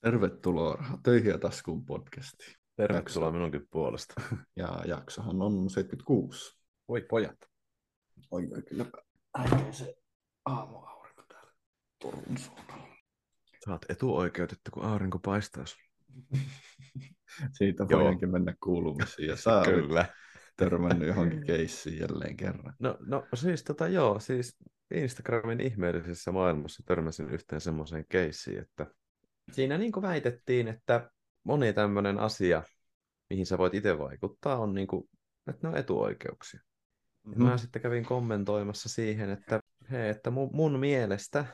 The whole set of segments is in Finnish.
Tervetuloa Töihin taskuun podcastiin. Tervetuloa minunkin puolesta. Ja jaksohan on 76. Voi pojat. Oi, oi kyllä äikee se aamuaurinko täällä Turun suunnalla. Oot etuoikeutettu, kun aurinko paistaa. Siitä voidaankin mennä kuulumisiin. Ja sä Kyllä. törmännyt johonkin keissiin jälleen kerran. No, no siis tota joo, siis Instagramin ihmeellisessä maailmassa törmäsin yhteen semmoiseen keissiin, että siinä niin kuin väitettiin, että moni tämmöinen asia, mihin sä voit itse vaikuttaa, on niin kuin, että ne on etuoikeuksia. Mm-hmm. Mä sitten kävin kommentoimassa siihen, että hei, että mun, mun mielestä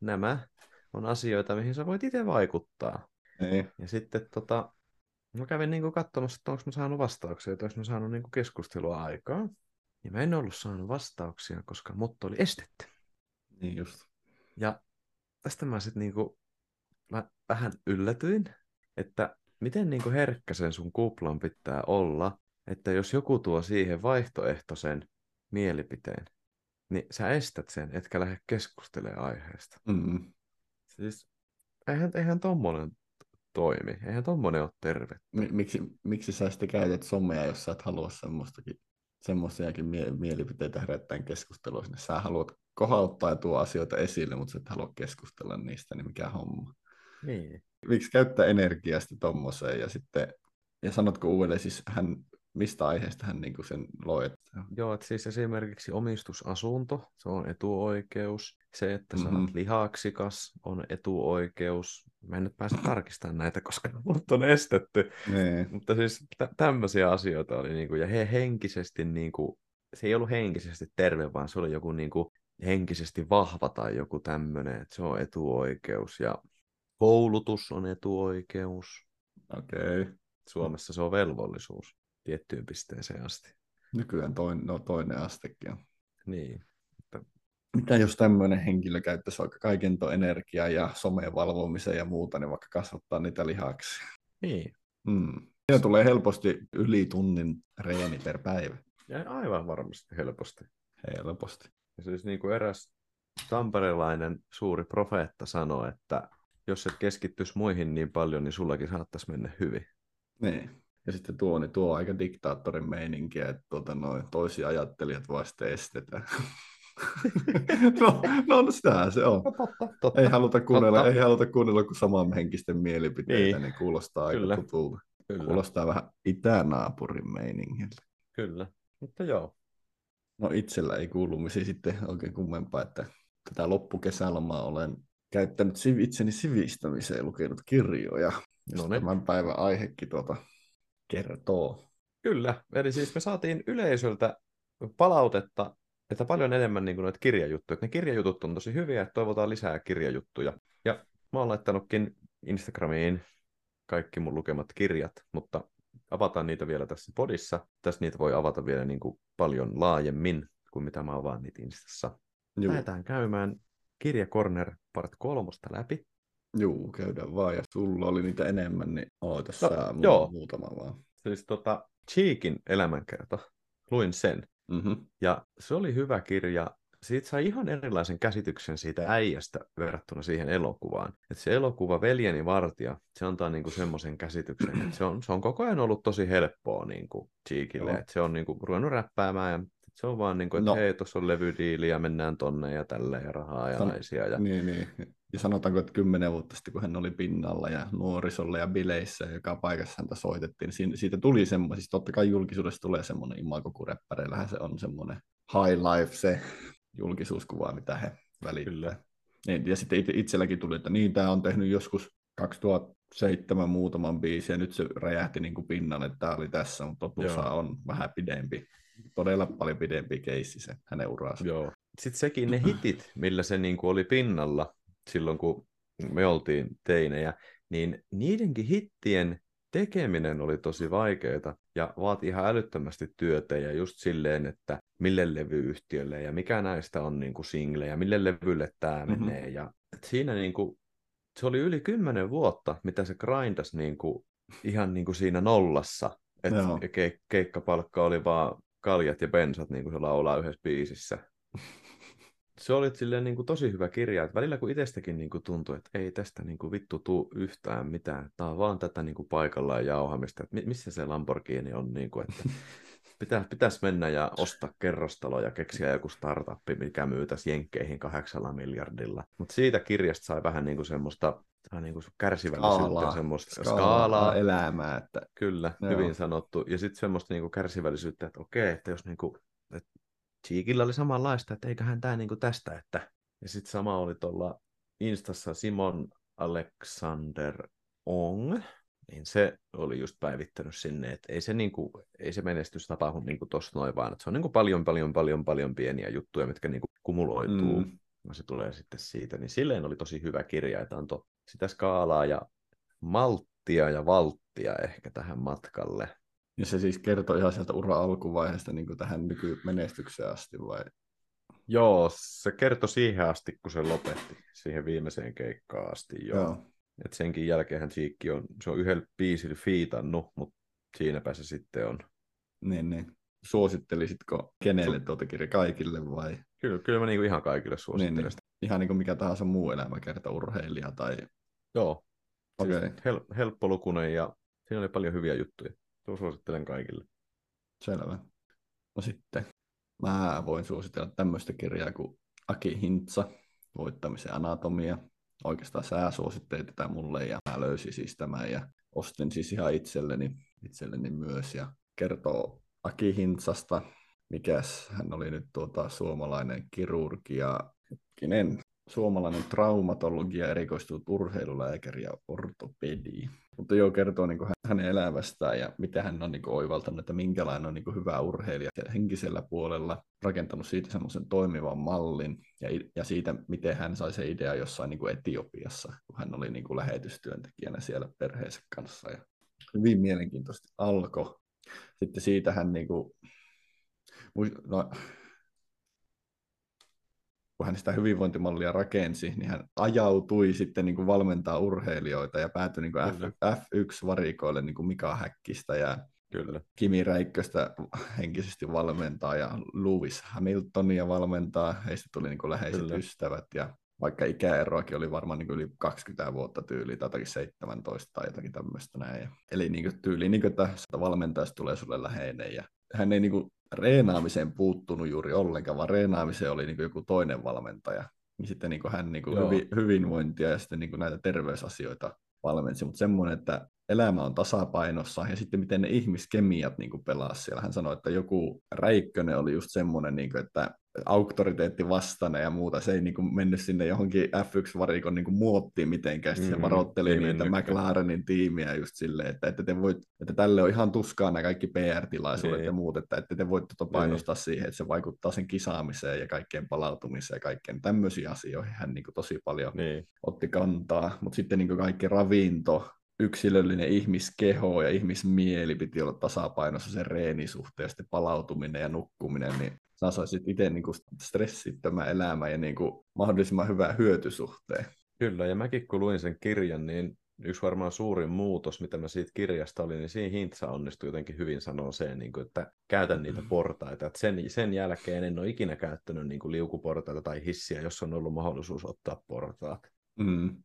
nämä on asioita, mihin sä voit itse vaikuttaa. Ei. Ja sitten tota, mä kävin niin katsomassa, että onko mä saanut vastauksia, että onko mä saanut niin keskustelua aikaa. Ja mä en ollut saanut vastauksia, koska mut oli estetty. Niin just. Ja tästä mä sitten niinku, mä vähän yllätyin, että miten niinku herkkä sen sun kuplan pitää olla, että jos joku tuo siihen vaihtoehtoisen mielipiteen, niin sä estät sen, etkä lähde keskustelemaan aiheesta. Mm. Siis eihän, eihän tommonen toimi, eihän tommonen ole terve. Miksi, miksi sä sitten käytät somea, jos sä et halua semmoistakin, semmoisiakin mie- mielipiteitä herättäen keskustelua sinne? Sä haluat kohauttaa ja tuo asioita esille, mutta sä et halua keskustella niistä, niin mikä homma. Niin. Miksi käyttää energiaa sitten tommoseen ja sitten, ja sanotko uudelleen, siis hän, mistä aiheesta hän niin sen loi? Että... Joo, että siis esimerkiksi omistusasunto, se on etuoikeus. Se, että sä Mhm. oot lihaksikas, on etuoikeus. Mä en nyt pääse tarkistamaan näitä, koska mut on estetty. Nee. Mutta siis tä- tämmöisiä asioita oli, niinku, ja he henkisesti, niinku, se ei ollut henkisesti terve, vaan se oli joku niinku, henkisesti vahva tai joku tämmöinen, että se on etuoikeus. Ja koulutus on etuoikeus. Okei. Okay. Suomessa se on velvollisuus tiettyyn pisteeseen asti. Nykyään toinen, no, toinen astekin on. Niin. Mitä jos tämmöinen henkilö käyttäisi vaikka kaiken tuon energiaa ja someen valvomiseen ja muuta, niin vaikka kasvattaa niitä lihaksia? Niin. Hmm. Siinä tulee helposti yli tunnin reeni per päivä. Ja aivan varmasti helposti. Helposti. Ja siis niin kuin eräs tamperelainen suuri profeetta sanoi, että jos et keskittyisi muihin niin paljon, niin sullakin saattaisi mennä hyvin. Niin. Ja sitten tuo, niin tuo on aika diktaattorin meininkiä, että tuota, noin toisia ajattelijat vaan sitten estetään. no, no, sitähän se on. totta, totta. Ei haluta kuunnella, Totta. ei haluta kuunnella kuin samanhenkisten mielipiteitä, niin, Niin. niin kuulostaa aika Kyllä. tutulta. Kyllä, Kuulostaa vähän itänaapurin meiningiltä. kyllä. Mutta joo. No itsellä ei kuulumisi sitten oikein kummempaa, että tätä loppukesälomaa olen käyttänyt itseni sivistämiseen ja lukenut kirjoja. No No niin. Tämän päivän aihekin tuota kertoo. Kyllä. Eli siis me saatiin yleisöltä palautetta, että paljon enemmän niin kuin noita kirjajuttuja. Että ne kirjajutut on tosi hyviä, että toivotaan lisää kirjajuttuja. Ja mä oon laittanutkin Instagramiin kaikki mun lukemat kirjat, mutta avataan niitä vielä tässä podissa. Tässä niitä voi avata vielä niin kuin paljon laajemmin kuin mitä mä avaan niitä Instassa. Juu, Lähdetään käymään Kirja Corner part kolmosta läpi. juu, käydään vaan. Ja sulla oli niitä enemmän, niin oota No, sä mu- joo. muutama vaan. Siis tota, Cheekin elämänkerta. Luin sen. Mm-hmm. Ja se oli hyvä kirja. Siitä sai ihan erilaisen käsityksen siitä äijästä verrattuna siihen elokuvaan. Et se elokuva Veljeni vartija, se antaa niinku semmoisen käsityksen, että se on, se on koko ajan ollut tosi helppoa niinku Cheekille. Että se on niinku ruvennut räppäämään ja se on vaan niinku, että No. hei, tuossa on levydiili ja mennään tonne ja tälle ja rahaa ja San- naisia. Ja... Niin, niin. Ja sanotaanko, että kymmenen vuotta sitten, kun hän oli pinnalla ja nuorisolla ja bileissä ja joka paikassa häntä soitettiin, niin siitä tuli semmoinen, siis totta kai julkisuudessa tulee semmoinen imago, kun räppäreillähän se on semmoinen high life se julkisuuskuva, mitä he välittää. Kyllä. Niin, ja sitten itse, itselläkin tuli, että niin, tämä on tehnyt joskus 2007 muutaman biisin ja nyt se räjähti niin kuin pinnalle, että tämä oli tässä, mutta totuushan Joo. on vähän pidempi, todella paljon pidempi keissi se hänen uraansa. Joo. Sitten sekin ne hitit, millä se niinku oli pinnalla silloin, kun me oltiin teinejä, niin niidenkin hittien tekeminen oli tosi vaikeaa ja vaati ihan älyttömästi työtä ja just silleen, että mille levyyhtiölle ja mikä näistä on niinku single ja mille levylle tämä Mhm. menee. Ja siinä niinku, se oli yli kymmenen vuotta, mitä se grindas niinku, ihan niinku siinä nollassa. Et Joo. ke- keikkapalkka oli vaan kaljat ja bensat, niin kuin se laulaa yhdessä biisissä. se oli silleen niin kuin tosi hyvä kirja, että välillä kun itsestäkin niin kuin tuntui, että ei tästä niin kuin vittu tuu yhtään mitään, tämä on vaan tätä niin kuin paikallaan jauhamista, että missä se Lamborghini on, niin kuin, että Pitä, pitäisi mennä ja ostaa kerrostalo ja keksiä joku startuppi, mikä myytäisi jenkkeihin kahdeksalla miljardilla. Mutta siitä kirjasta sai vähän niin kuin semmoista niin kuin kärsivällisyyttä, skaalaa, semmoista skaalaa, skaalaa elämää. Että... Kyllä, Joo. hyvin sanottu. Ja sitten semmoista niin kuin kärsivällisyyttä, että okei, että jos niin kuin, että Cheekillä oli samanlaista, että eiköhän tämä niin kuin tästä, että... Ja sitten sama oli tuolla Instassa Simon Alexander Ong, niin se oli just päivittänyt sinne, että ei se, niinku, ei se menestys tapahdu niinku tuossa noin vaan, että se on niinku paljon, paljon, paljon, paljon pieniä juttuja, mitkä niinku kumuloituu, mm. ja se tulee sitten siitä, niin silleen oli tosi hyvä kirja, että antoi sitä skaalaa ja malttia ja valttia ehkä tähän matkalle. Ja se siis kertoo ihan sieltä ura alkuvaiheesta niin kuin tähän nykymenestykseen asti vai? Joo, se kertoi siihen asti, kun se lopetti, siihen viimeiseen keikkaan asti. Joo. joo. Et senkin jälkeen Cheekki on, se on yhdellä biisillä fiitannut, mutta siinäpä se sitten on. Niin, niin. Suosittelisitko kenelle tuota kirja kaikille vai? Kyllä, kyllä mä niinku ihan kaikille suosittelen niin, niin. Ihan niin kuin mikä tahansa muu elämäkerta, urheilija tai... Joo. Okay. Siis hel- helppolukunen ja siinä oli paljon hyviä juttuja. Suosittelen kaikille. Selvä. No sitten mä voin suositella tämmöistä kirjaa kuin Aki Hintsa, voittamisen anatomia oikeastaan sä suosittelit tätä mulle ja mä löysin siis tämän ja ostin siis ihan itselleni, itselleni myös ja kertoo Aki Hintsasta, mikäs hän oli nyt tuota suomalainen kirurgi ja hetkinen, suomalainen traumatologia erikoistunut urheilulääkäri ja ortopedi. Mutta joo, kertoo niin hänen elämästään ja miten hän on niin kuin, oivaltanut, että minkälainen on niin kuin, hyvä urheilija henkisellä puolella, rakentanut siitä semmoisen toimivan mallin ja, ja siitä, miten hän sai se idea jossain niin kuin Etiopiassa, kun hän oli niin kuin, lähetystyöntekijänä siellä perheensä kanssa. Ja hyvin mielenkiintoisesti alkoi. Sitten siitä hän niin kuin, no, kun hän sitä hyvinvointimallia rakensi, niin hän ajautui sitten niin kuin valmentaa urheilijoita ja päätyi niin kuin F1-varikoille niin kuin Mika Häkkistä ja Kyllä. Kimi Räikköstä henkisesti valmentaa ja Lewis Hamiltonia valmentaa. Heistä tuli niin kuin läheiset Kyllä. ystävät ja vaikka ikäeroakin oli varmaan niin yli 20 vuotta tyyli tai jotakin 17 tai jotakin tämmöistä näin. Eli niin kuin tyyli, niin kuin, että valmentajasta tulee sulle läheinen ja hän ei niin kuin reenaamiseen puuttunut juuri ollenkaan, vaan reenaamiseen oli niin kuin joku toinen valmentaja. Niin sitten niin kuin hän niin kuin hyvin, hyvinvointia ja sitten niin kuin näitä terveysasioita valmensi, mutta semmoinen, että elämä on tasapainossa ja sitten miten ne ihmiskemiat niin pelaa siellä. Hän sanoi, että joku Räikkönen oli just semmoinen, niin kuin, että auktoriteetti vastane ja muuta. Se ei niin kuin mennyt sinne johonkin F1-varikon niin kuin muottiin mitenkään. Sitten mm-hmm. se varoitteli niitä McLarenin tiimiä just silleen, että, että, te voit, että tälle on ihan tuskaa nämä kaikki PR-tilaisuudet niin. ja muut, että, että te voitte tuota painostaa niin. siihen, että se vaikuttaa sen kisaamiseen ja kaikkeen palautumiseen ja kaikkeen tämmöisiin asioihin hän niin kuin tosi paljon niin. otti kantaa. Mutta sitten niin kuin kaikki ravinto, yksilöllinen ihmiskeho ja ihmismieli piti olla tasapainossa sen reenisuhteen, sitten palautuminen ja nukkuminen, niin sä saisit itse niin stressittömän elämä ja niin kuin mahdollisimman hyvää hyötysuhteen. Kyllä, ja mäkin kun luin sen kirjan, niin yksi varmaan suurin muutos, mitä mä siitä kirjasta oli, niin siinä Hintsa onnistui jotenkin hyvin sanoa sen, niin kuin, että käytän niitä mm. portaita. Että sen, sen jälkeen en ole ikinä käyttänyt niin kuin liukuportaita tai hissiä, jos on ollut mahdollisuus ottaa portaat. Mm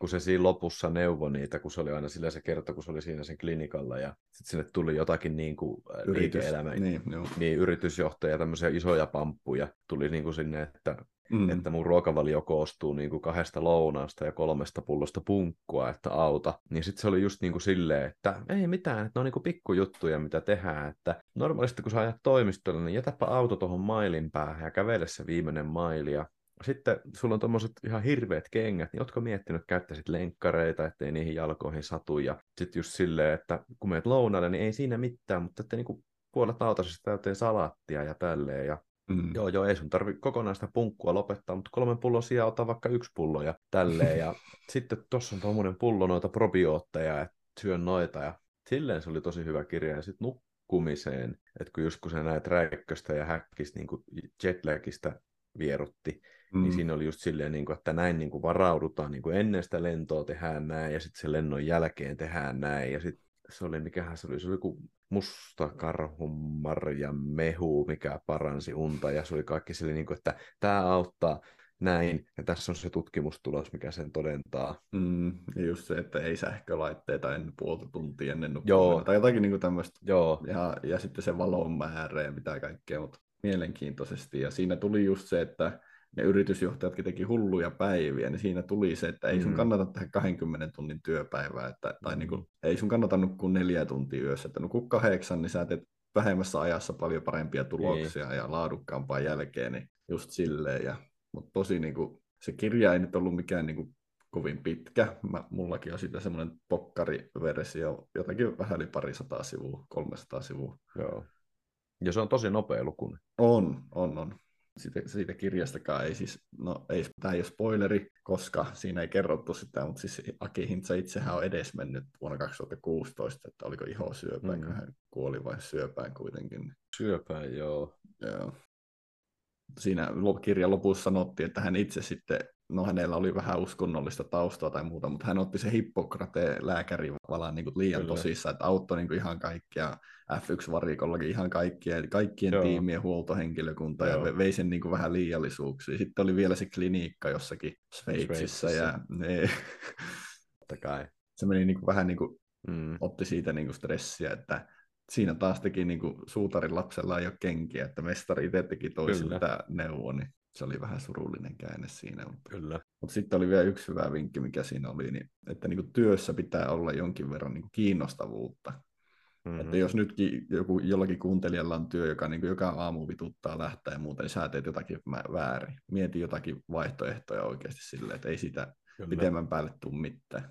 kun se siinä lopussa neuvoi niitä, kun se oli aina sillä se kerta, kun se oli siinä sen klinikalla ja sitten sinne tuli jotakin niin kuin Yritys, niin, niin, yritysjohtaja, tämmöisiä isoja pamppuja tuli niin kuin sinne, että, mm. että mun ruokavalio koostuu niin kuin kahdesta lounaasta ja kolmesta pullosta punkkua, että auta. Niin sitten se oli just niin kuin silleen, että ei mitään, että ne on niin kuin pikkujuttuja, mitä tehdään, että normaalisti kun sä ajat toimistolle, niin jätäpä auto tuohon mailin päähän ja kävele se viimeinen maili ja sitten sulla on tuommoiset ihan hirveät kengät, niin ootko miettinyt, että käyttäisit lenkkareita, ettei niihin jalkoihin satu, ja sitten just silleen, että kun meet lounalle, niin ei siinä mitään, mutta että niinku puolet autasesta täyteen salaattia ja tälleen, ja Mm. Joo, joo, ei sun tarvi kokonaista punkkua lopettaa, mutta kolmen pullon sijaan ottaa vaikka yksi pullo ja tälleen. Ja sitten tuossa on tuommoinen pullo noita probiootteja, että syön noita. Ja silleen se oli tosi hyvä kirja. Ja sitten nukkumiseen, että kun just kun sä näet räikköstä ja häkkistä niin jetlagista vierutti, mm. niin siinä oli just silleen, niin kuin, että näin niin kuin varaudutaan, niin kuin ennen sitä lentoa tehdään näin, ja sitten sen lennon jälkeen tehdään näin, ja sitten se oli, mikähän se oli, se oli joku musta karhumarja mehu, mikä paransi unta, ja se oli kaikki sille, niin kuin, että tämä auttaa näin, ja tässä on se tutkimustulos, mikä sen todentaa. Mm, ja just se, että ei sähkölaitteita ennen puolta tuntia ennen Joo. tai jotakin niin tämmöistä. Joo, Ja, ja sitten se valon määrä ja mitä kaikkea, mutta mielenkiintoisesti. Ja siinä tuli just se, että ne yritysjohtajatkin teki hulluja päiviä, niin siinä tuli se, että ei sun Mm. kannata tehdä 20 tunnin työpäivää, että, tai niin kuin, ei sun kannata nukkua neljä tuntia yössä, että nuku kahdeksan, niin sä teet vähemmässä ajassa paljon parempia tuloksia Niin. ja laadukkaampaa jälkeen, niin just silleen. Ja, mutta tosi niin kuin, se kirja ei nyt ollut mikään niin kuin, kovin pitkä. Mä, mullakin on siitä semmoinen pokkariversio, jotakin vähän yli parisataa sivua, 300 sivua. joo. Ja se on tosi nopea lukunen. On, on, on. Siitä, siitä kirjastakaan ei siis, no ei, tämä ei ole spoileri, koska siinä ei kerrottu sitä, mutta siis Aki Hintsa itsehän on edes mennyt vuonna 2016, että oliko ihosyöpään, Mm. mm. kun hän kuoli vai syöpään kuitenkin. Syöpään, joo. Joo. Siinä kirjan lopussa sanottiin, että hän itse sitten, no hänellä oli vähän uskonnollista taustaa tai muuta, mutta hän otti se Hippokrateen lääkärin valan niin liian Kyllä. tosissaan, että auttoi niin ihan kaikkia, F1-varikollakin ihan kaikkia, kaikkien Joo. tiimien huoltohenkilökunta ja Joo. ve- vei sen niin kuin vähän liiallisuuksiin. Sitten oli vielä se klinikka jossakin Sveitsissä, Sveitsissä. ja ne, kai. se meni niin kuin vähän niin kuin Mm. otti siitä niin kuin stressiä, että siinä taas teki niin kuin suutarin lapsella ei ole kenkiä, että mestari itse teki toisin Kyllä. mitä neuvo, niin se oli vähän surullinen käänne siinä. Mutta, Kyllä. mutta sitten oli vielä yksi hyvä vinkki, mikä siinä oli, niin, että niin kuin työssä pitää olla jonkin verran niin kuin kiinnostavuutta. Mm-hmm. Että jos nytkin joku, jollakin kuuntelijalla on työ, joka niin joka aamu vituttaa lähtee ja muuten, niin sä teet jotakin mä- väärin. Mieti jotakin vaihtoehtoja oikeasti silleen, että ei sitä Kyllä. pitemmän päälle tule mitään.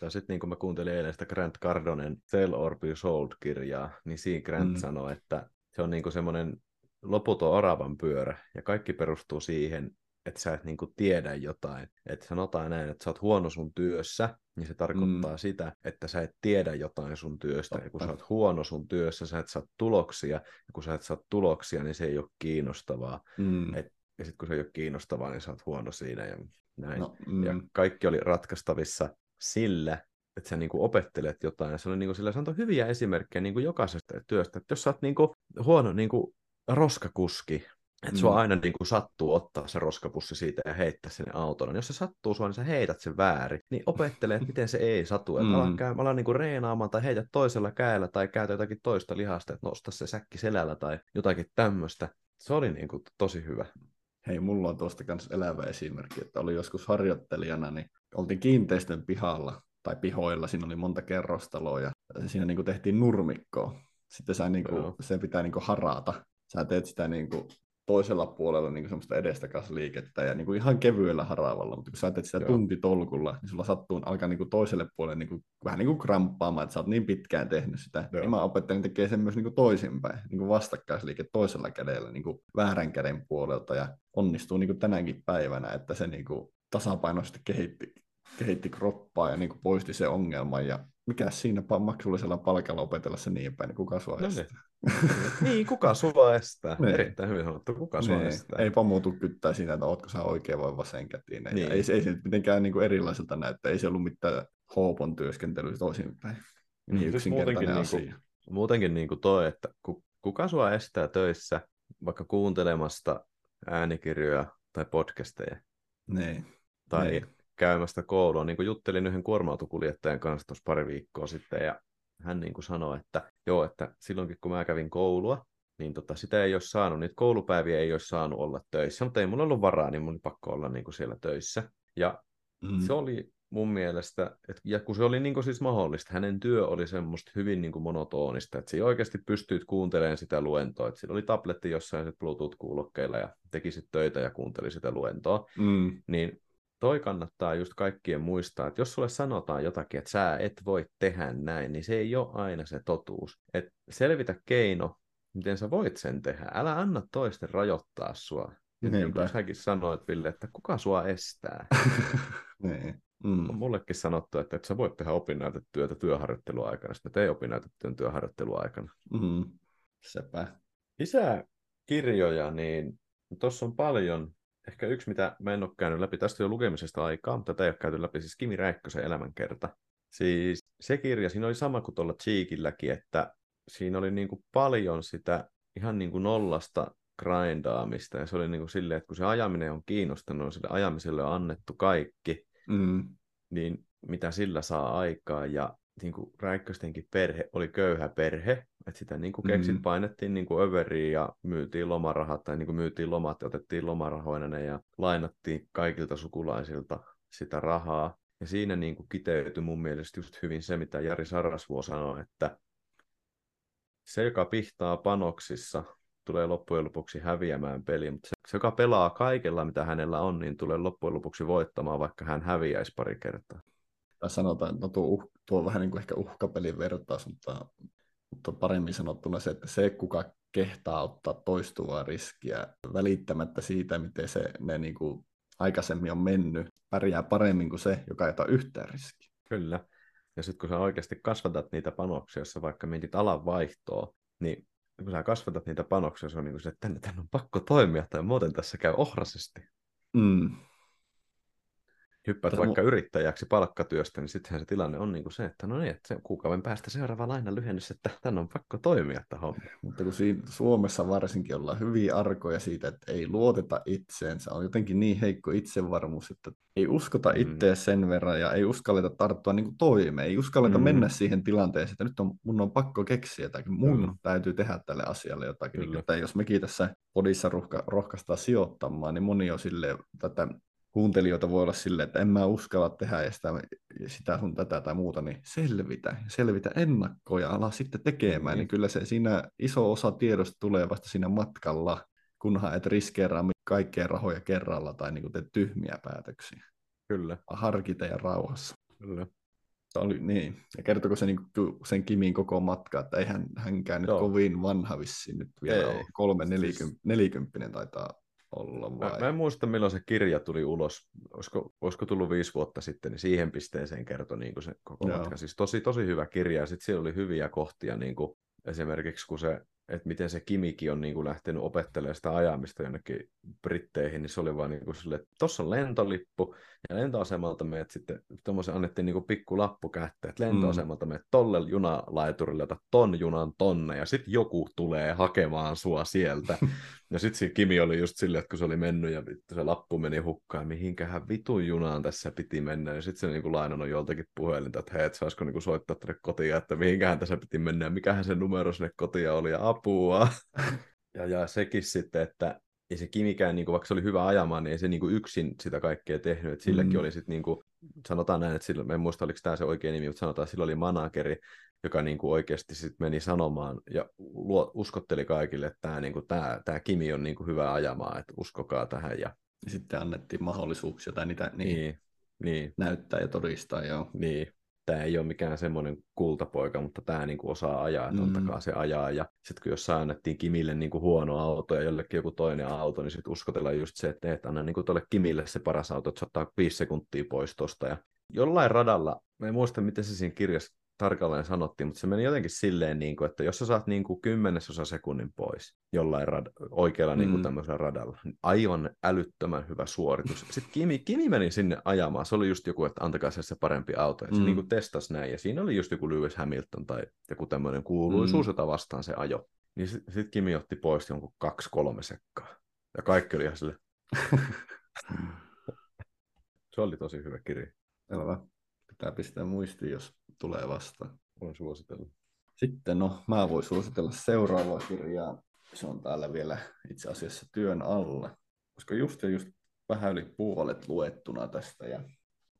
Ja sitten niin kuin mä kuuntelin eilen sitä Grant Cardonen Sell or Be Sold-kirjaa, niin siinä Grant Mm. mm. sanoi, että se on niin kuin semmoinen loputon oravan pyörä, ja kaikki perustuu siihen, että sä et niin kuin tiedä jotain. Että sanotaan näin, että sä oot huono sun työssä, niin se tarkoittaa Mm. mm. sitä, että sä et tiedä jotain sun työstä. Ja kun Totta. sä oot huono sun työssä, sä et saa tuloksia, ja kun sä et saa tuloksia, niin se ei ole kiinnostavaa. Mm. Et, ja sitten kun se ei ole kiinnostavaa, niin sä oot huono siinä ja näin. No, mm. Ja kaikki oli ratkaistavissa sillä, että sä niinku opettelet jotain. Ja se oli niinku sillä, se antoi hyviä esimerkkejä niinku jokaisesta työstä. Että jos sä oot niinku huono niinku roskakuski, että sua Mm. aina niinku sattuu ottaa se roskapussi siitä ja heittää sinne autoon. Jos se sattuu sua, niin sä heität sen väärin. Niin opettele, että miten se ei satu. Että Mm. ala, käy, ala niinku reenaamaan tai heitä toisella käellä tai käytä jotakin toista lihasta, että nosta se säkki selällä tai jotakin tämmöistä. Se oli niinku tosi hyvä. Hei, mulla on tuosta kanssa elävä esimerkki, että oli joskus harjoittelijana, niin oltiin kiinteistön pihalla tai pihoilla, siinä oli monta kerrostaloa ja siinä niin kuin tehtiin nurmikkoa. Sitten sä, niin kuin, Joo. se pitää niin kuin harata. Sä teet sitä niin kuin toisella puolella niin semmoista edestakasliikettä ja niin kuin ihan kevyellä haraavalla, mutta kun sä teet sitä Joo. tuntitolkulla, niin sulla sattuu alkaa niin kuin toiselle puolelle niin kuin, vähän niin kuin kramppaamaan, että sä oot niin pitkään tehnyt sitä. Joo. Niin mä opettelin tekemään sen myös niin kuin toisinpäin, niin kuin vastakkaisliike toisella kädellä niin kuin väärän käden puolelta ja onnistuu niin kuin tänäkin päivänä, että se niin kuin tasapainoisesti kehitti, kehitti kroppaa ja niin kuin poisti se ongelma ja mikä siinä maksullisella palkalla opetella se niin päin, niin kuka sua No estää. niin, kuka sua estää? Niin. Erittäin hyvin sanottu, kuka sua Niin, estää? ei pamuutu kyttää siinä, että ootko sä oikein vai vasenkätinen. Niin. Niin. Ei, ei se nyt mitenkään niin kuin erilaiselta näyttä, ei se ollut mitään hoopon työskentelyä toisinpäin. Mm, Niin siis yksinkertainen muutenkin asia. Muutenkin niin kuin toi, että ku- kuka sua estää töissä vaikka kuuntelemasta äänikirjoja tai podcasteja Niin. tai Niin. Käymästä koulua. Niin kuin juttelin yhden kuorma-autokuljettajan kanssa tuossa pari viikkoa sitten ja hän niin kuin sanoi, että joo, että silloinkin kun mä kävin koulua, niin tota, sitä ei olisi saanut, niitä koulupäiviä ei olisi saanut olla töissä, mutta ei mulla ollut varaa, niin mun oli pakko olla niin kuin siellä töissä. Ja Mm. se oli mun mielestä, et, ja kun se oli niin kuin siis mahdollista, hänen työ oli semmoista hyvin niin kuin monotonista, että siinä oikeasti pystyit kuuntelemaan sitä luentoa, että sillä oli tabletti jossain Bluetooth-kuulokkeilla ja tekisit töitä ja kuunteli sitä luentoa, Mm. niin toi kannattaa just kaikkien muistaa, että jos sulle sanotaan jotakin, että sä et voi tehdä näin, niin se ei ole aina se totuus. Et selvitä keino, miten sä voit sen tehdä. Älä anna toisten rajoittaa sua. Ja niin kuin säkin sanoit, Ville, että kuka sua estää? niin. Mm. on mullekin sanottu, että et sä voit tehdä opinnäytetyötä työharjoitteluaikana, sitten tee opinnäytetyön työharjoitteluaikana. Mm. Sepä. Lisää kirjoja, niin tuossa on paljon. Ehkä yksi, mitä mä en ole käynyt läpi, tästä jo lukemisesta aikaa, mutta tätä ei ole käyty läpi, siis Kimi Räikkösen elämänkerta. Siis se kirja, siinä oli sama kuin tuolla Cheekilläkin, että siinä oli niin kuin paljon sitä ihan niin kuin nollasta grindaamista, ja se oli niin kuin silleen, että kun se ajaminen on kiinnostanut, niin sille ajamiselle on annettu kaikki, Mm. niin mitä sillä saa aikaa, ja niin kuin Räikköstenkin perhe oli köyhä perhe, että sitä niin kuin keksit Mm. painettiin niin kuin överiin ja myytiin lomarahat, tai niin kuin myytiin lomat ja otettiin lomarahoina ne ja lainattiin kaikilta sukulaisilta sitä rahaa. Ja siinä niin kuin kiteytyi mun mielestä just hyvin se, mitä Jari Sarasvuo sanoi, että se, joka pihtaa panoksissa, tulee loppujen lopuksi häviämään peliä, mutta se, se, joka pelaa kaikella, mitä hänellä on, niin tulee loppujen lopuksi voittamaan, vaikka hän häviäisi pari kertaa. Tai sanotaan, että no tuo, uh, tuo on vähän niin kuin ehkä uhkapelin vertaus, mutta, mutta paremmin sanottuna se, että se, kuka kehtaa ottaa toistuvaa riskiä välittämättä siitä, miten se, ne niin kuin aikaisemmin on mennyt, pärjää paremmin kuin se, joka ei ota yhtään riskiä. Kyllä. Ja sitten kun sä oikeasti kasvatat niitä panoksia, jos sä vaikka mietit alan vaihtoa, niin kun sä kasvatat niitä panoksia, se on niin kuin se, että tänne, tänne on pakko toimia, tai muuten tässä käy ohrasesti. Mm. Hyppäät Tätä vaikka mu- yrittäjäksi palkkatyöstä, niin sittenhän se tilanne on niin kuin se, että no niin, että se kuukauden päästä seuraava laina lyhennys, että tänne on pakko toimia tämä homma. Mutta kun siinä Suomessa varsinkin ollaan hyvin arkoja siitä, että ei luoteta itseensä, on jotenkin niin heikko itsevarmuus, että ei uskota Mm. itseä sen verran ja ei uskalleta tarttua niin kuin toimeen, ei uskalleta Mm. mennä siihen tilanteeseen, että nyt on, mun on pakko keksiä jotakin, mun Kyllä. täytyy tehdä tälle asialle jotakin. Niin, Kyllä. että jos mekin tässä podissa rohka, rohkaistaan sijoittamaan, niin moni on silleen, tätä kuuntelijoita voi olla silleen, että en mä uskalla tehdä ja sitä, sitä sun tätä tai muuta, niin selvitä, selvitä ennakkoon ja ala sitten tekemään, Niin. kyllä se siinä iso osa tiedosta tulee vasta siinä matkalla, kunhan et riskeeraa kaikkea rahoja kerralla tai niin teet tyhmiä päätöksiä. Kyllä, Harkita ja rauhassa. kyllä. Se oli niin. Ja kertoko se niin sen Kimin koko matka, että eihän hänkään nyt Joo. kovin vanha vissiin nyt vielä Ei. ole. Kolme Siis- nelikymp- nelikymppinen taitaa olla Mä, vai? mä en muista, milloin se kirja tuli ulos. Olisiko, olisiko tullut viisi vuotta sitten, niin siihen pisteeseen kertoi niin kuin se koko Joo. matka. Siis tosi, tosi hyvä kirja, ja sitten siellä oli hyviä kohtia, niin kuin esimerkiksi kun se, että miten se Kimikin on niin kuin lähtenyt opettelemaan sitä ajamista jonnekin Britteihin, niin se oli vaan niin kuin sille, että tuossa on lentolippu, ja lentoasemalta meet sitten, tuommoisen annettiin niin kuin pikku lappu kätteen, että lentoasemalta meet tolle junalaiturille, ota ton junan tonne, ja sitten joku tulee hakemaan sua sieltä. Ja sitten siinä Kimi oli just silleen, että kun se oli mennyt ja se lappu meni hukkaan, mihinkähän vitun junaan tässä piti mennä. Ja sitten se niinku lainannut joltakin puhelinta, että hei, et saisiko niinku soittaa tänne kotiin, että mihinkähän tässä piti mennä ja mikähän se numero sinne kotiin oli ja apua. Ja, ja sekin sitten, että ei se Kimikään, niin vaikka se oli hyvä ajamaan, niin ei se niin kuin yksin sitä kaikkea tehnyt. Että silläkin Mm. oli sitten, niin kuin, sanotaan näin, että sillä, en muista oliko tämä se oikea nimi, mutta sanotaan, että sillä oli manageri, joka niin kuin oikeasti sit meni sanomaan ja luo, uskotteli kaikille, että tämä, niin kuin, tämä, tämä Kimi on niin kuin hyvä ajamaan, että uskokaa tähän. Ja, Ja sitten annettiin mahdollisuuksia tai niitä niin, niin, niin, näyttää ja todistaa. Joo. niin. Tämä ei ole mikään semmoinen kultapoika, mutta tämä niinku osaa ajaa, että Mm. antakaa se ajaa. Ja sitten kun jossain annettiin Kimille niinku huono auto ja jollekin joku toinen auto, niin sitten uskotellaan just se, että, et anna niinku tuolle Kimille se paras auto, että se ottaa viisi sekuntia pois tosta. Ja jollain radalla, mä en muista miten se siinä kirjassa tarkalleen sanottiin, mutta se meni jotenkin silleen, niin kuin, että jos sä saat niin kuin kymmenesosa sekunnin pois jollain rad- oikealla niin kuin Mm. tämmöisellä radalla, niin aivan älyttömän hyvä suoritus. Sitten Kimi, Kimi meni sinne ajamaan, se oli just joku, että antakaa se se parempi auto, ja se Mm. niin kuin testasi näin, ja siinä oli just joku Lewis Hamilton tai joku tämmöinen kuuluisuus, Mm. jota vastaan se ajo. Niin sitten sit Kimi otti pois jonkun kaksi-kolme sekkaa. Ja kaikki oli ihan sille. Se oli tosi hyvä kirja. Selvä. Pitää pistää muistiin, jos tulee vastaan. Voin suositella. Sitten no, mä voin suositella seuraavaa kirjaa. Se on täällä vielä itse asiassa työn alla, koska just ja just vähän yli puolet luettuna tästä. Ja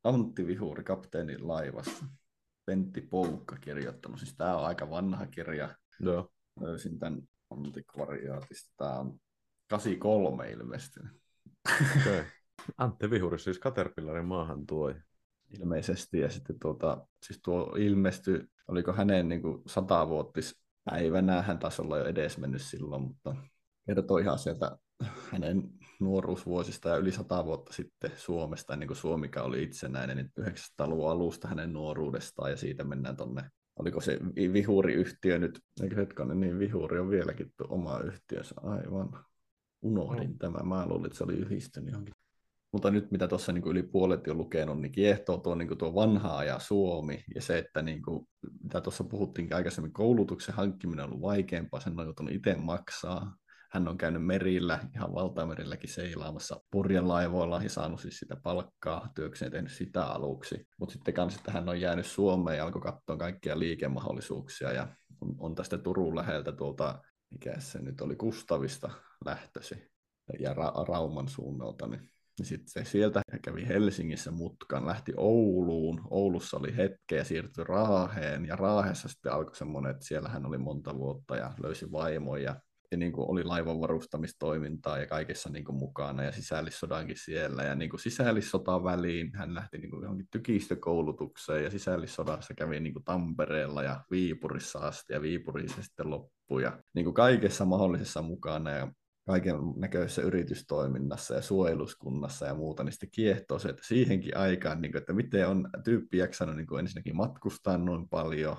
Antti Vihuri, kapteenin laivassa. Pentti Poukka kirjoittanut. Siis tämä on aika vanha kirja. Joo. Löysin tämän antikvariaatista. Tämä on 83 ilmestynyt. Okay. Antti Vihuri, siis Caterpillarin maahan tuo. Ilmeisesti. Ja sitten tuota, siis tuo ilmestyi, oliko hänen niin kuin satavuotispäivänä, hän taisi olla jo edes mennyt silloin, mutta kertoo ihan sieltä hänen nuoruusvuosista ja yli sata vuotta sitten Suomesta, ennen kuin Suomikä oli itsenäinen, niin 900-luvun alusta hänen nuoruudestaan ja siitä mennään tonne Oliko se Vi- Vihuri-yhtiö nyt, eikö hetkonen, niin Vihuri on vieläkin tuo oma yhtiönsä, aivan. Unohdin Oh. tämän, mä luulin, että se oli yhdistynyt johonkin mutta nyt mitä tuossa niin yli puolet jo lukenut, niin kiehtoo tuo, niin tuo vanha aja Suomi ja se, että niin kuin, mitä tuossa puhuttiinkin aikaisemmin, koulutuksen hankkiminen on ollut vaikeampaa, sen on joutunut itse maksaa. Hän on käynyt merillä, ihan valtamerilläkin seilaamassa purjelaivoilla ja saanut siis sitä palkkaa työkseen tehnyt sitä aluksi. Mutta sitten kanssa, että hän on jäänyt Suomeen ja alkoi katsoa kaikkia liikemahdollisuuksia ja on, on tästä Turun läheltä tuolta, mikä se nyt oli, Kustavista lähtösi ja Ra- Rauman suunnalta, niin sitten se sieltä kävi Helsingissä mutkan, lähti Ouluun, Oulussa oli hetkeä ja siirtyi Raaheen, ja Raahessa sitten alkoi semmoinen, että siellä hän oli monta vuotta ja löysi vaimon, ja, ja niin kuin oli laivan varustamistoimintaa ja kaikessa niin kuin mukana, ja sisällissodankin siellä, ja niin kuin sisällissotaan väliin hän lähti niin kuin johonkin tykistökoulutukseen, ja sisällissodassa kävi niin kuin Tampereella ja Viipurissa asti, ja Viipurissa sitten loppui, ja niin kuin kaikessa mahdollisessa mukana, ja kaiken näköisessä yritystoiminnassa ja suojeluskunnassa ja muuta, niin sitten kiehtoo se, että siihenkin aikaan, niin kuin, että miten on tyyppi jaksanut niin kuin ensinnäkin matkustaa noin paljon,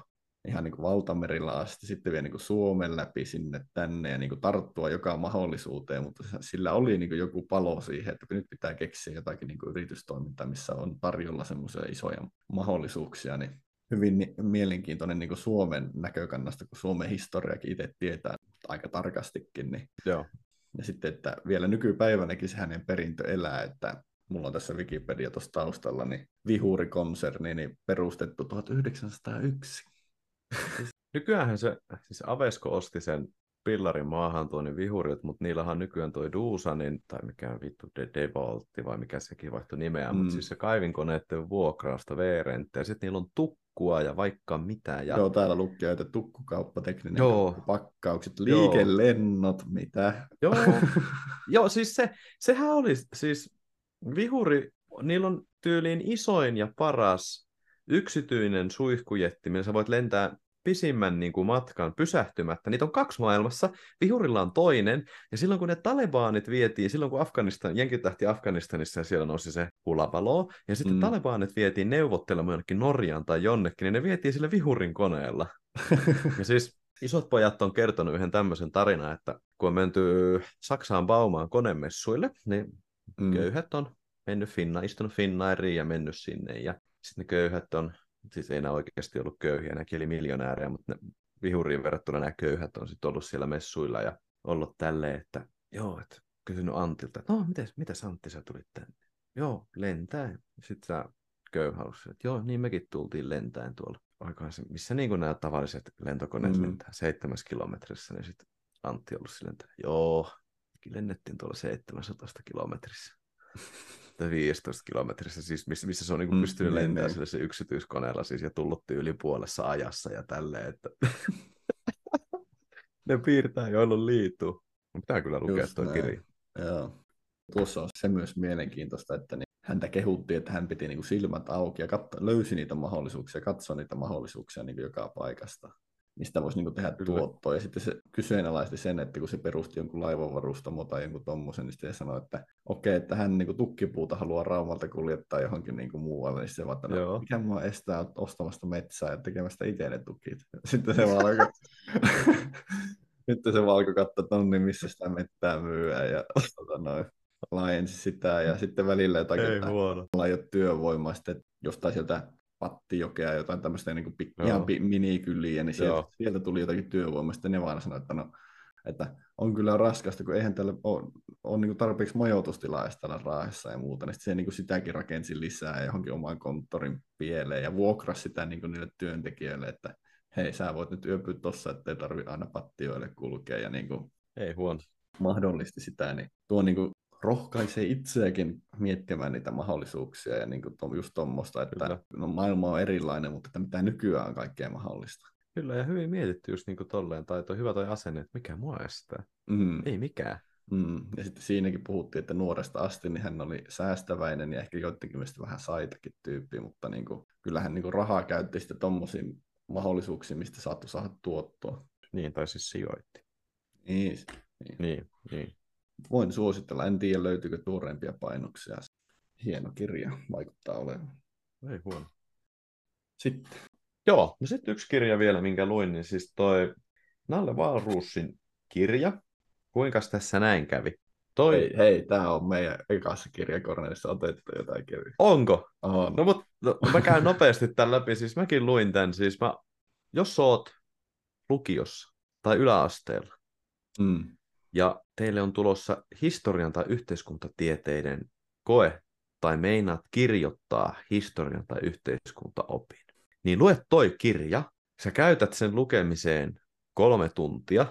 ihan niin kuin valtamerillä asti, sitten vielä niin kuin Suomen läpi sinne tänne ja niin kuin tarttua joka mahdollisuuteen, mutta sillä oli niin kuin joku palo siihen, että nyt pitää keksiä jotakin niin kuin yritystoimintaa, missä on tarjolla semmoisia isoja mahdollisuuksia, niin hyvin mielenkiintoinen niin kuin Suomen näkökannasta, kun Suomen historiakin itse tietää aika tarkastikin, niin Joo. Ja sitten, että vielä nykypäivänäkin se hänen perintö elää, että mulla on tässä Wikipedia tuossa taustalla, niin Vihuri-konserni niin perustettu 1901. Nykyään se, siis Avesko osti sen pillarin maahan tuonne vihurit, mutta niillähän nykyään toi Duusanin, tai mikä on vittu De Devoltti, vai mikä sekin vaihtoi nimeä, mm. mutta siis se kaivinkoneiden vuokrausta V-rentti, ja sitten niillä on tukkua ja vaikka mitä. Ja... Joo, täällä lukee, että tukkukauppa, tekninen Joo. pakkaukset, liikelennot, mitä. Joo, Joo siis se, sehän oli siis vihuri, niillä on tyyliin isoin ja paras yksityinen suihkujetti, millä sä voit lentää pisimmän niin kuin matkan pysähtymättä. Niitä on kaksi maailmassa, vihurilla on toinen, ja silloin kun ne talebaanit vietiin, silloin kun Afganistan, jenkit lähti Afganistanissa ja siellä nousi se hulapalo, ja sitten mm. talebaanit vietiin neuvottelemaan jonnekin Norjaan tai jonnekin, niin ne vietiin sille vihurin koneella. ja siis isot pojat on kertonut yhden tämmöisen tarinan, että kun on menty Saksaan Baumaan konemessuille, niin mm. köyhät on mennyt Finna, istunut Finnairiin ja mennyt sinne, ja sitten ne köyhät on siis ei enää oikeasti ollut köyhiä, nämäkin oli miljonäärejä, mutta ne, vihuriin verrattuna nämä köyhät on sitten ollut siellä messuilla ja ollut tälleen, että joo, että kysynyt Antilta, että no, mites, mitäs Antti sä tulit tänne? Joo, lentää. Sitten sä köyhaus, että joo, niin mekin tultiin lentäen tuolla. Oikohan se, missä niin kuin nämä tavalliset lentokoneet mm. lentää seitsemässä kilometrissä, niin sitten Antti ollut silleen, että joo, lennettiin tuolla 700 kilometrissä. 15 kilometrissä, siis missä, missä se on niin mm, pystynyt niin, lentämään niin. se yksityiskoneella siis, ja tullut yli puolessa ajassa ja tälleen, että ne piirtää joilla liituu. Pitää kyllä lukea tuo kirja. Joo. Tuossa on se myös mielenkiintoista, että niin häntä kehuttiin, että hän piti niin kuin silmät auki ja katso, löysi niitä mahdollisuuksia, katsoi niitä mahdollisuuksia niin joka paikasta mistä voisi niin tehdä Kyllä. tuottoa. Ja sitten se kyseenalaisti sen, että kun se perusti jonkun laivanvarustamo tai jonkun tommosen, niin sitten se sanoi, että okei, okay, että hän niin tukkipuuta haluaa Raumalta kuljettaa johonkin niin kuin muualle, niin se vaan, että no, mikä mua estää ostamasta metsää ja tekemästä itse ne tukit. Sitten se vaan alkoi, sitten se vaan alkoi katsoa, että no niin, missä sitä mettää myyä ja tota noin laajensi sitä ja sitten välillä jotakin, Ei että jo työvoimaa sitten jostain sieltä Pattijokea, jotain tämmöistä niin kuin ihan minikyliä, niin sieltä, sieltä, tuli jotakin työvoimaa. Sitten ne vaan sanoi, että no, että on kyllä raskasta, kun eihän täällä ole, ole niin tarpeeksi majoitustilaa täällä Raahessa ja muuta, niin se niin kuin sitäkin rakensi lisää johonkin omaan konttorin pieleen ja vuokrasi sitä niin kuin niille työntekijöille, että hei, sä voit nyt yöpyä tuossa, ettei tarvi aina pattioille kulkea ja niin kuin ei huono. mahdollisti sitä, niin tuo niin kuin rohkaisee itseäkin miettimään niitä mahdollisuuksia ja niin kuin just tuommoista, että no, maailma on erilainen, mutta että mitä nykyään on kaikkea mahdollista. Kyllä, ja hyvin mietitty just niin kuin tolleen, tai toi hyvä toi asenne, että mikä mua estää. Mm. Ei mikään. Mm. Ja sitten siinäkin puhuttiin, että nuoresta asti niin hän oli säästäväinen ja ehkä joidenkin mielestä vähän saitakin tyyppi, mutta niin kuin, kyllähän niin kuin rahaa käytti sitten tuommoisiin mahdollisuuksiin, mistä saattoi saada tuottoa. Niin, tai siis sijoitti. Niin, niin. niin, niin voin suositella. En tiedä, löytyykö tuoreempia painoksia. Hieno kirja vaikuttaa olevan. Ei huono. Sitten. Joo, no sitten yksi kirja vielä, minkä luin, niin siis toi Nalle Valruusin kirja. Kuinka tässä näin kävi? Toi... Hei, hei tämä on meidän ekassa kirjakornelissa otettu jotain kirjaa. Onko? On. No, mutta no, mä käyn nopeasti tämän läpi. Siis mäkin luin tämän. Siis mä, jos oot lukiossa tai yläasteella, Mm. Ja teille on tulossa historian tai yhteiskuntatieteiden koe, tai meinaat kirjoittaa historian tai yhteiskuntaopin, niin lue toi kirja, sä käytät sen lukemiseen kolme tuntia,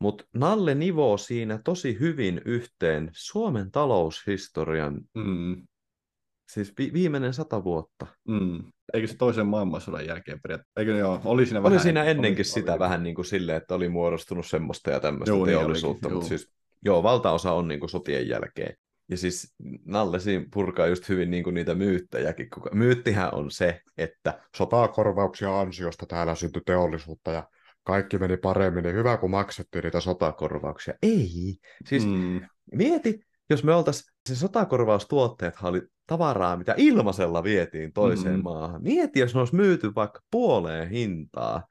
mutta Nalle nivoo siinä tosi hyvin yhteen Suomen taloushistorian, Mm. Siis vi- viimeinen sata vuotta. Mm. Eikö se toisen maailmansodan jälkeen periaatteessa? Eikö joo, oli siinä Oli vähän siinä ennen- ennenkin oli- sitä oli. vähän niin kuin silleen, että oli muodostunut semmoista ja tämmöistä Joo, niin teollisuutta, olikin, mutta joo. siis joo, valtaosa on niin kuin sotien jälkeen. Ja siis Nalle siinä purkaa just hyvin niin kuin niitä myyttejäkin. Kuka... Myyttihän on se, että sotakorvauksia ansiosta täällä syntyi teollisuutta ja kaikki meni paremmin, niin hyvä kun maksettiin niitä sota... sotakorvauksia. Ei. Siis. Mm. mieti, jos me oltaisiin, se sotakorvaustuotteethan oli tavaraa, mitä ilmaisella vietiin toiseen Mm. maahan. Mieti, jos ne olisi myyty vaikka puoleen hintaa.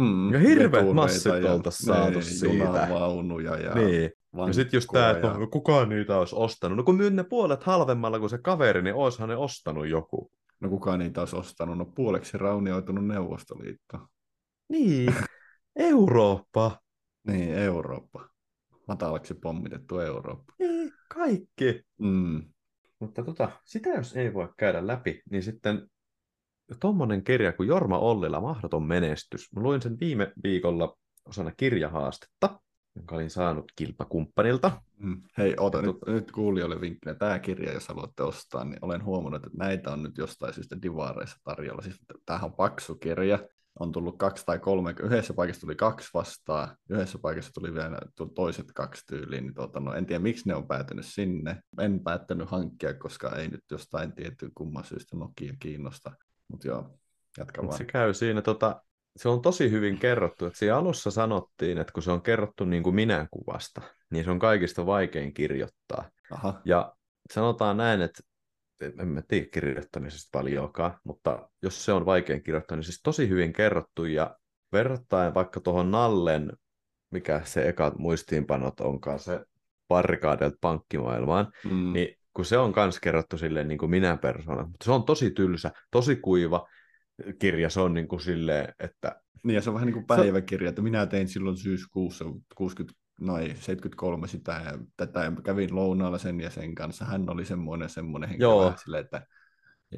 Mm. Ja hirveät massit ja oltaisiin saatu niin, siitä. Junavaunuja ja Niin. Ja sitten just tämä, että vankkuja no, kukaan niitä olisi ostanut. No kun myy ne puolet halvemmalla kuin se kaveri, niin oishan ne ostanut joku. No kukaan niitä olisi ostanut? No puoleksi raunioitunut Neuvostoliitto. Niin, Eurooppa. Niin, Eurooppa. Matalaksi pommitettu Eurooppa. Niin, kaikki. Mm. Mutta tota, sitä jos ei voi käydä läpi, niin sitten tuommoinen kirja kuin Jorma Ollila, Mahdoton menestys. Mä luin sen viime viikolla osana kirjahaastetta, jonka olin saanut kilpakumppanilta. Mm. Hei, ota nyt, nyt kuulijoille vinkkinä. Tämä kirja, jos haluatte ostaa, niin olen huomannut, että näitä on nyt jostain syystä divaareissa tarjolla. Siis tämähän on paksu kirja. On tullut kaksi tai kolme, yhdessä paikassa tuli kaksi vastaan, yhdessä paikassa tuli vielä toiset kaksi tyyliin, niin tuota, no, en tiedä miksi ne on päätynyt sinne. En päättänyt hankkia, koska ei nyt jostain tietty kumman syystä Nokia kiinnosta. Mutta joo, jatka vaan. se käy siinä, tota, se on tosi hyvin kerrottu. Että siinä alussa sanottiin, että kun se on kerrottu niin kuin minäkuvasta, niin se on kaikista vaikein kirjoittaa. Aha. Ja sanotaan näin, että en mä tiedä kirjoittamisesta paljonkaan, mutta jos se on vaikein kirjoittaa, niin siis tosi hyvin kerrottu ja verrattaen vaikka tuohon Nallen, mikä se ekat muistiinpanot onkaan, se barrikaadelta pankkimaailmaan, Mm. niin kun se on kans kerrottu silleen niin kuin minä persona, mutta se on tosi tylsä, tosi kuiva kirja, se on niin kuin silleen, että Niin, ja se on vähän niin kuin päiväkirja, että minä tein silloin syyskuussa 60, noin 73 sitä ja tätä, ja kävin lounaalla sen ja sen kanssa. Hän oli semmoinen, semmoinen henkilö Joo. silleen, että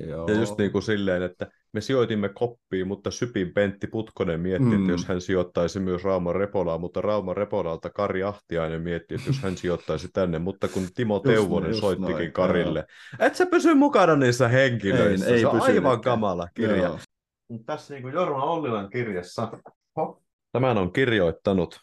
joo. Ja just niin kuin silleen, että me sijoitimme koppiin, mutta Sypin Pentti Putkonen mietti, Mm. että jos hän sijoittaisi myös Rauma Repolaa, mutta Rauma Repolalta Kari Ahtiainen mietti, että jos hän sijoittaisi tänne, mutta kun Timo Teuvonen just soittikin noin, Karille, et sä pysy mukana niissä henkilöissä, Ei- ei se on aivan kamala kirja. Joo. Mut Tässä niin kuin Jorma Ollilan kirjassa, ho, tämän on kirjoittanut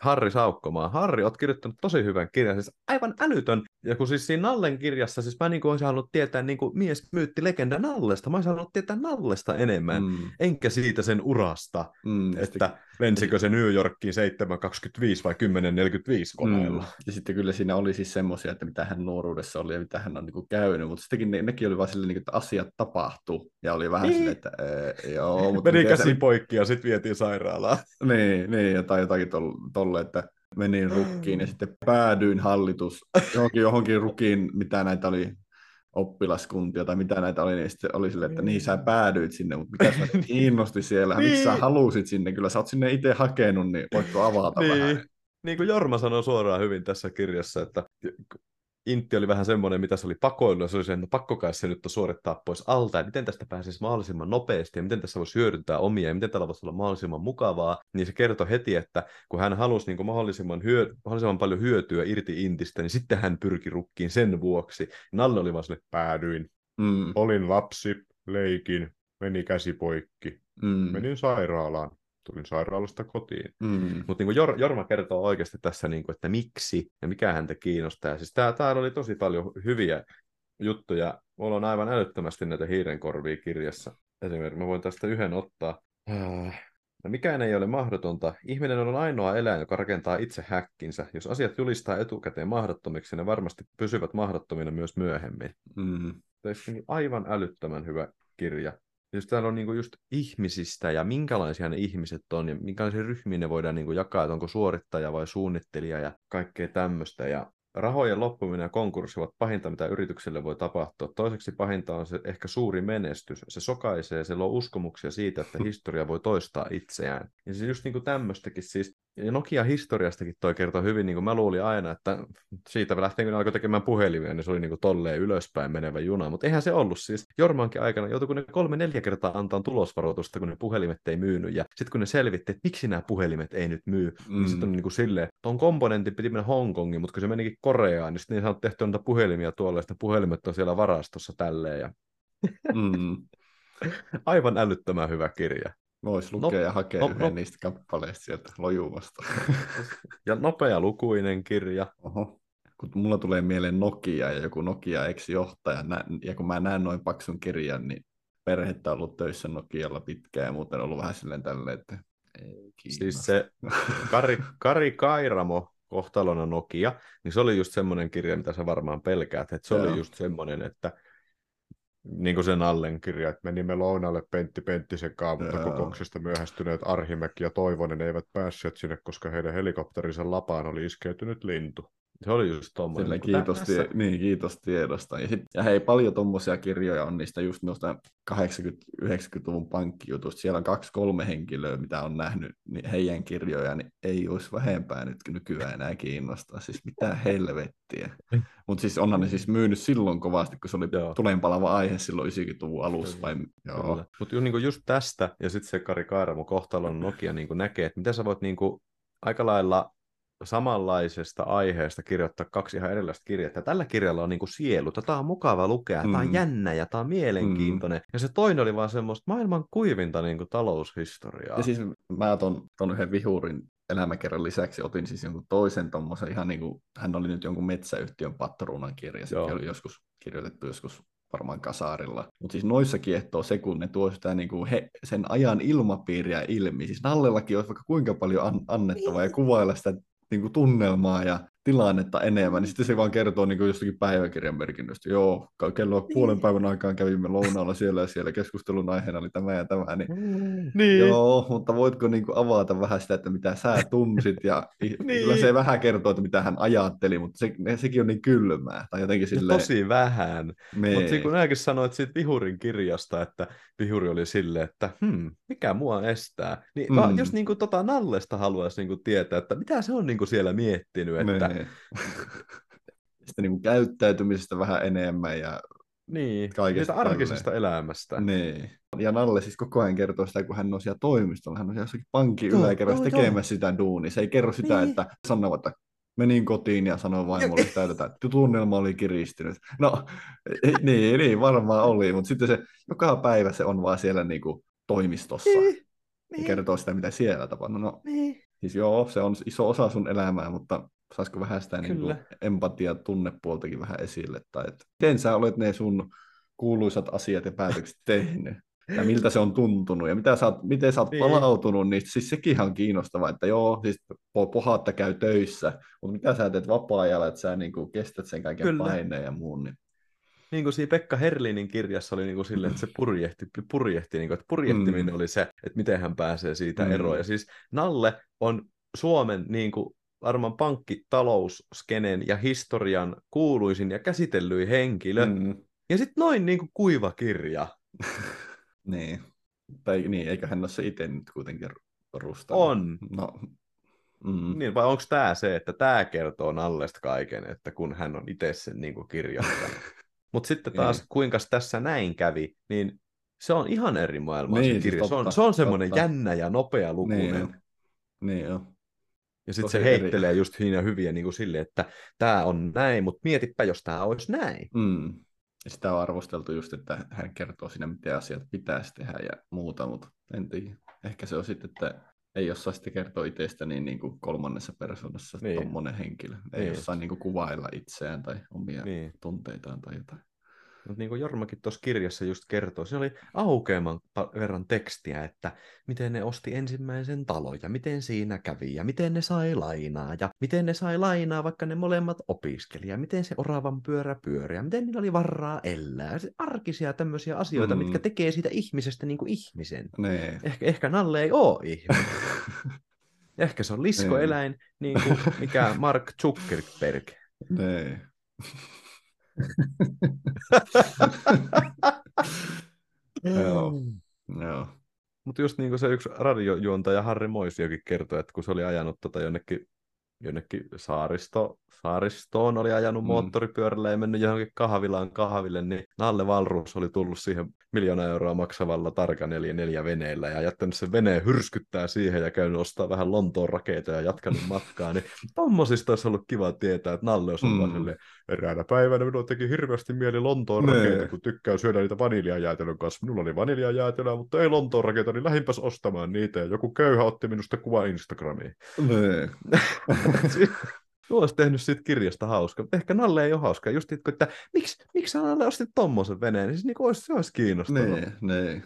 Harri Saukkomaa. Harri, oot kirjoittanut tosi hyvän kirjan, siis aivan älytön. Ja kun siis siinä Nallen kirjassa, siis mä niin olisin halunnut tietää niin kuin mies myytti legenda Nallesta, mä olisin halunnut tietää Nallesta enemmän, mm. Mm, enkä siitä sen urasta, mm, ja sitten- että lensikö se New Yorkiin 7.25 vai 10.45 koneella. Mm. Ja sitten kyllä siinä oli siis semmoisia, että mitä hän nuoruudessa oli ja mitä hän on niin kuin käynyt, mutta sittenkin ne, nekin oli vaan silleen, niin kuin, että asiat tapahtuu. Ja oli vähän Niin. silleen, että ee, joo, mutta Meni se käsi poikki ja sitten vietiin sairaalaan. Niin, niin ja tai jotakin tol- tolle, että menin rukkiin ja sitten päädyin hallitus johonkin, johonkin rukiin, mitä näitä oli oppilaskuntia tai mitä näitä oli, niin sitten oli silleen, että niin sä päädyit sinne, mutta mikä sä kiinnosti siellä, niin. miksi sä Niin. halusit sinne, kyllä sä oot sinne itse hakenut, niin voitko avata Niin. vähän. Niin kuin Jorma sanoi suoraan hyvin tässä kirjassa, että Intti oli vähän semmoinen, mitä se oli pakoillut, ja se oli se, että no pakko kai se nyt on suorittaa pois alta, ja miten tästä pääsisi mahdollisimman nopeasti, ja miten tässä voisi hyödyntää omia, ja miten tällä voisi olla mahdollisimman mukavaa, niin se kertoi heti, että kun hän halusi niin kuin mahdollisimman, hyö, mahdollisimman paljon hyötyä irti Intistä, niin sitten hän pyrki rukkiin sen vuoksi. Nalle oli vaan sille, Päädyin. Mm, Olin lapsi, leikin, meni käsi poikki. mm, Menin sairaalaan. Tulin sairaalasta kotiin. mm, Mutta niin Jor, Jorma kertoo oikeasti tässä, niin kuin, että miksi ja mikä häntä kiinnostaa. Siis tää, täällä oli tosi paljon hyviä juttuja. Mulla on aivan älyttömästi näitä hiirenkorvia kirjassa. Esimerkiksi mä voin tästä yhden ottaa. Äh, No mikään ei ole mahdotonta. Ihminen on ainoa eläin, joka rakentaa itse häkkinsä. Jos asiat julistaa etukäteen mahdottomiksi, ne varmasti pysyvät mahdottomina myös myöhemmin. mm, Tämä on aivan älyttömän hyvä kirja. Just täällä on niinku just ihmisistä ja minkälaisia ne ihmiset on ja minkälaisia ryhmiä ne voidaan niinku jakaa, että onko suorittaja vai suunnittelija ja kaikkea tämmöistä. Ja rahojen loppuminen ja konkurssi ovat pahinta, mitä yritykselle voi tapahtua. Toiseksi pahinta on se ehkä suuri menestys. Se sokaisee, se luo uskomuksia siitä, että historia voi toistaa itseään. Ja siis just niin kuin tämmöistäkin siis, ja Nokia-historiastakin toi kertoo hyvin, niin kuin mä luulin aina, että siitä lähtien kun alkoi tekemään puhelimia, niin se oli niin kuin tolleen ylöspäin menevä juna, mutta eihän se ollut siis. Jormankin aikana joutui ne kolme-neljä kertaa antaa tulosvaroitusta, kun ne puhelimet ei myynyt, ja sitten kun ne selvitti, että miksi nämä puhelimet ei nyt myy, niin mm. niin sitten on niin kuin silleen, tuon komponentin piti mennä Hongkongiin, mutta kun se menikin Koreaan, niin sitten niin saanut tehtyä noita puhelimia tuolla, ja sitten puhelimet on siellä varastossa tälleen, ja mm. Aivan älyttömän hyvä kirja. Voisi lukea no, ja hakea no, yhden no. niistä kappaleista sieltä lojumasta. ja nopea lukuinen kirja. Oho. Kun mulla tulee mieleen Nokia ja joku Nokia ex-johtaja, ja kun mä näen noin paksun kirjan, niin perhettä on ollut töissä Nokialla pitkään ja muuten ollut vähän silleen tälleen, että ei Siis se Kari, Kari Kairamo, kohtalona Nokia, niin se oli just semmoinen kirja, mitä sä varmaan pelkäät, että se Joo. oli just semmoinen, että niin kuin sen Allen kirja, että menimme lounalle Pentti Penttisen mutta kokouksesta myöhästyneet Arhimäki ja Toivonen eivät päässeet sinne, koska heidän helikopterinsa lapaan oli iskeytynyt lintu. Se oli just tommoinen. Sille kiitos, tie, niin, kiitos tiedosta. Ja, sit, ja hei, paljon tuommoisia kirjoja on niistä just noista 80-90-luvun pankkijutusta. Siellä on kaksi-kolme henkilöä, mitä on nähnyt niin heidän kirjoja, niin ei olisi vähempää nyt nykyään enää kiinnostaa. Siis mitä helvettiä. Mutta siis onhan ne siis myynyt silloin kovasti, kun se oli tulenpalava aihe silloin 90-luvun alussa. Vai... Mutta niin just tästä, ja sitten se Kari Kairamo kohtalon Nokia niin näkee, että mitä sä voit niin aika lailla samanlaisesta aiheesta kirjoittaa kaksi ihan erilaista kirjaa. Tällä kirjalla on niinku sielu, tämä on mukava lukea, mm. tämä on jännä ja tämä on mielenkiintoinen. Mm. Ja se toinen oli vaan semmoista maailman kuivinta niinku taloushistoriaa. Ja siis mä ton, ton yhden vihurin elämäkerran lisäksi otin siis jonkun toisen tommosen ihan niin kuin, hän oli nyt jonkun metsäyhtiön patruunan kirja, se oli joskus kirjoitettu joskus varmaan kasarilla. Mutta siis noissa kiehtoo se, kun ne tuo sitä niinku he, sen ajan ilmapiiriä ilmi. Siis Nallellakin olisi vaikka kuinka paljon an- annettavaa ja kuvailla sitä niin kuin tunnelmaa ja tilannetta enemmän, niin sitten se vaan kertoo niin kuin jostakin päiväkirjan merkinnöstä. Joo, kello niin. puolen päivän aikaan kävimme lounaalla siellä ja siellä keskustelun aiheena oli tämä ja tämä. Niin, mm. niin. Joo, mutta voitko niin kuin avata vähän sitä, että mitä sä tunsit ja niin. kyllä se vähän kertoo, että mitä hän ajatteli, mutta se, sekin on niin kylmää. Tai jotenkin silleen... Tosi vähän. Mutta kun näkin sanoit siitä Vihurin kirjasta, että Vihuri oli silleen, että hmm, mikä mua estää. Niin mm. jos niin kuin, tota Nallesta haluaisi niin kuin, tietää, että mitä se on niin kuin, siellä miettinyt, että niin. Sitten niin kuin käyttäytymisestä vähän enemmän ja niin, kaikesta arkisesta tälleen. elämästä. Niin. Ja Nalle siis koko ajan kertoo sitä, kun hän on siellä toimistolla, hän on siellä jossakin pankin yläkerrassa tekemässä sitä duunia. Se ei kerro sitä, niin. että sanoo, että menin kotiin ja sanoin vaimolle sitä, että tunnelma oli kiristynyt. No, niin, niin, varmaan oli, mutta sitten se joka päivä se on vaan siellä niin kuin toimistossa. Niin. Ja niin. kertoo sitä, mitä siellä tapahtuu. No, niin. Siis joo, se on iso osa sun elämää, mutta saisiko vähän sitä niin kuin empatia tunnepuoltakin vähän esille, tai että miten sä olet ne sun kuuluisat asiat ja päätökset tehnyt, ja miltä se on tuntunut, ja mitä sä oot, miten sä oot niin. palautunut, niin siis sekin on kiinnostavaa, että joo, siis pohatta käy töissä, mutta mitä sä teet vapaa-ajalla, että sä niin kuin kestät sen kaiken Kyllä. paineen ja muun, niin niin kuin siinä Pekka Herlinin kirjassa oli niin kuin sille, että se purjehti, purjehti niin kuin, että purjehtiminen mm. oli se, että miten hän pääsee siitä mm. eroon. Ja siis Nalle on Suomen niin kuin, varmaan pankkitalousskenen ja historian kuuluisin ja käsitellyin henkilö. Mm. Ja sitten noin niin kuin kuiva kirja. niin. Tai niin, eikä hän ole se itse nyt kuitenkin rustannut. On. No, Mm. Niin, vai onko tämä se, että tämä kertoo Nallesta kaiken, että kun hän on itse sen niin kirjoittanut. Mutta sitten taas, niin. kuinka tässä näin kävi, niin se on ihan eri maailma niin, se kirja. Siis totta, se on, se on semmoinen jännä ja nopea lukunen. Niin, niin joo. Ja sitten se heittelee eri. just siinä hyviä niin kuin sille, että tämä on näin, mutta mietipä, jos tämä olisi näin. Mm. Ja sitä on arvosteltu just, että hän kertoo siinä, miten asiat pitäisi tehdä ja muuta, mutta en tiedä. Ehkä se on sitten, että ei osaa sitten kertoa itsestä niin, niin kuin kolmannessa persoonassa niin. tuommoinen henkilö. Ei niin. osaa niin kuin kuvailla itseään tai omia niin. tunteitaan tai jotain. Mutta niin kuin Jormakin tuossa kirjassa just kertoo, se oli aukeaman verran tekstiä, että miten ne osti ensimmäisen talon ja miten siinä kävi ja miten ne sai lainaa ja miten ne sai lainaa, vaikka ne molemmat opiskeli ja miten se oravan pyörä pyöri ja miten niillä oli varaa elää. Se arkisia tämmöisiä asioita, mm. mitkä tekee siitä ihmisestä niin kuin ihmisen. Nee. Ehkä, ehkä Nalle ei ole ihminen. Ehkä se on liskoeläin, niin kuin mikä Mark Zuckerberg Nee. Joo. Joo. Mutta just niin kuin se yksi radiojuontaja Harri Moisiokin kertoi, että kun se oli ajanut tota jonnekin, jonnekin saaristo, saaristoon, oli ajanut mm. moottoripyörällä ja mennyt johonkin kahvilaan kahville, niin Nalle Valruus oli tullut siihen miljoona euroa maksavalla tarka 44 veneellä ja jättänyt sen veneen hyrskyttää siihen ja käynyt ostaa vähän Lontoon rakeita ja jatkanut matkaa, niin tommosista olisi ollut kiva tietää, että Nalle olisi ollut mm. silleen, eräänä päivänä minun teki hirveästi mieli Lontoon rakeita, kun tykkää syödä niitä vaniljajäätelön kanssa. Minulla oli vaniljajäätelöä, mutta ei Lontoon rakeita, niin lähimpäs ostamaan niitä. Ja joku köyhä otti minusta kuva Instagramiin. Tuo olisi tehnyt siitä kirjasta hauska. Ehkä Nalle ei ole hauska. Just itku, että miksi, miksi Nalle ostit tommosen veneen? Niin siis niin olisi, se olisi kiinnostavaa. Nee, nee.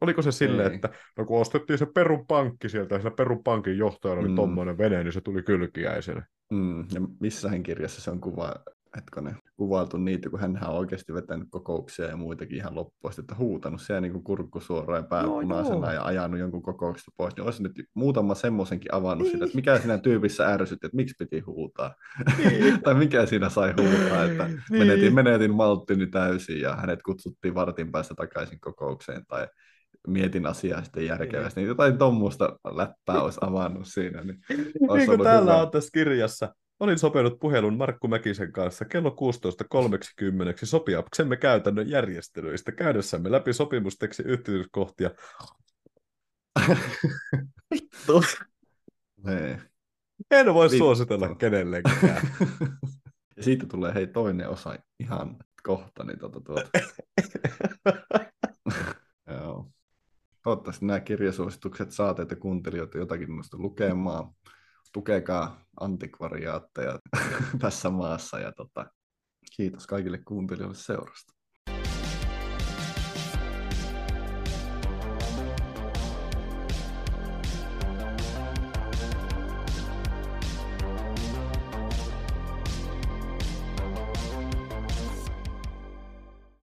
Oliko se silleen, Ei. että no kun ostettiin se Perun pankki sieltä, ja sillä Perun pankin johtajalla oli Mm. tommonen vene, niin se tuli kylkiäisenä. Mm, ja missähän kirjassa se on kuva, hetkonen, kuvailtu niitä, kun hän on oikeasti vetänyt kokouksia ja muitakin ihan loppuun että huutanut siellä niin kuin kurkku suoraan ja pää punaisena joo. ja ajanut jonkun kokouksesta pois, niin olisi nyt muutama semmoisenkin avannut Niin. sitä, että mikä siinä tyypissä ärsytti, että miksi piti huutaa. Niin. tai mikä siinä sai huutaa, että Niin. menetin, menetin malttini täysin ja hänet kutsuttiin vartin päästä takaisin kokoukseen tai mietin asiaa sitten järkevästi. Niin jotain tuommoista läppää olisi avannut siinä. Niin olisi niin kuin täällä hyvä. on tässä kirjassa. Olin sopinut puhelun Markku Mäkisen kanssa kello 16.30 sopiaksemme käytännön järjestelyistä käydessämme läpi sopimusteksti yksityiskohtia. Vittu. Nee. En voi Vittu. suositella kenellekään. ja siitä tulee hei toinen osa ihan kohta. Niin tuota, tuota. Joo. Toivottavasti nämä kirjasuositukset saa teitä kuuntelijoita jotakin noista lukemaan. Tukekaa antikvariaatteja tässä maassa ja tota, kiitos kaikille kuuntelijoille seurasta.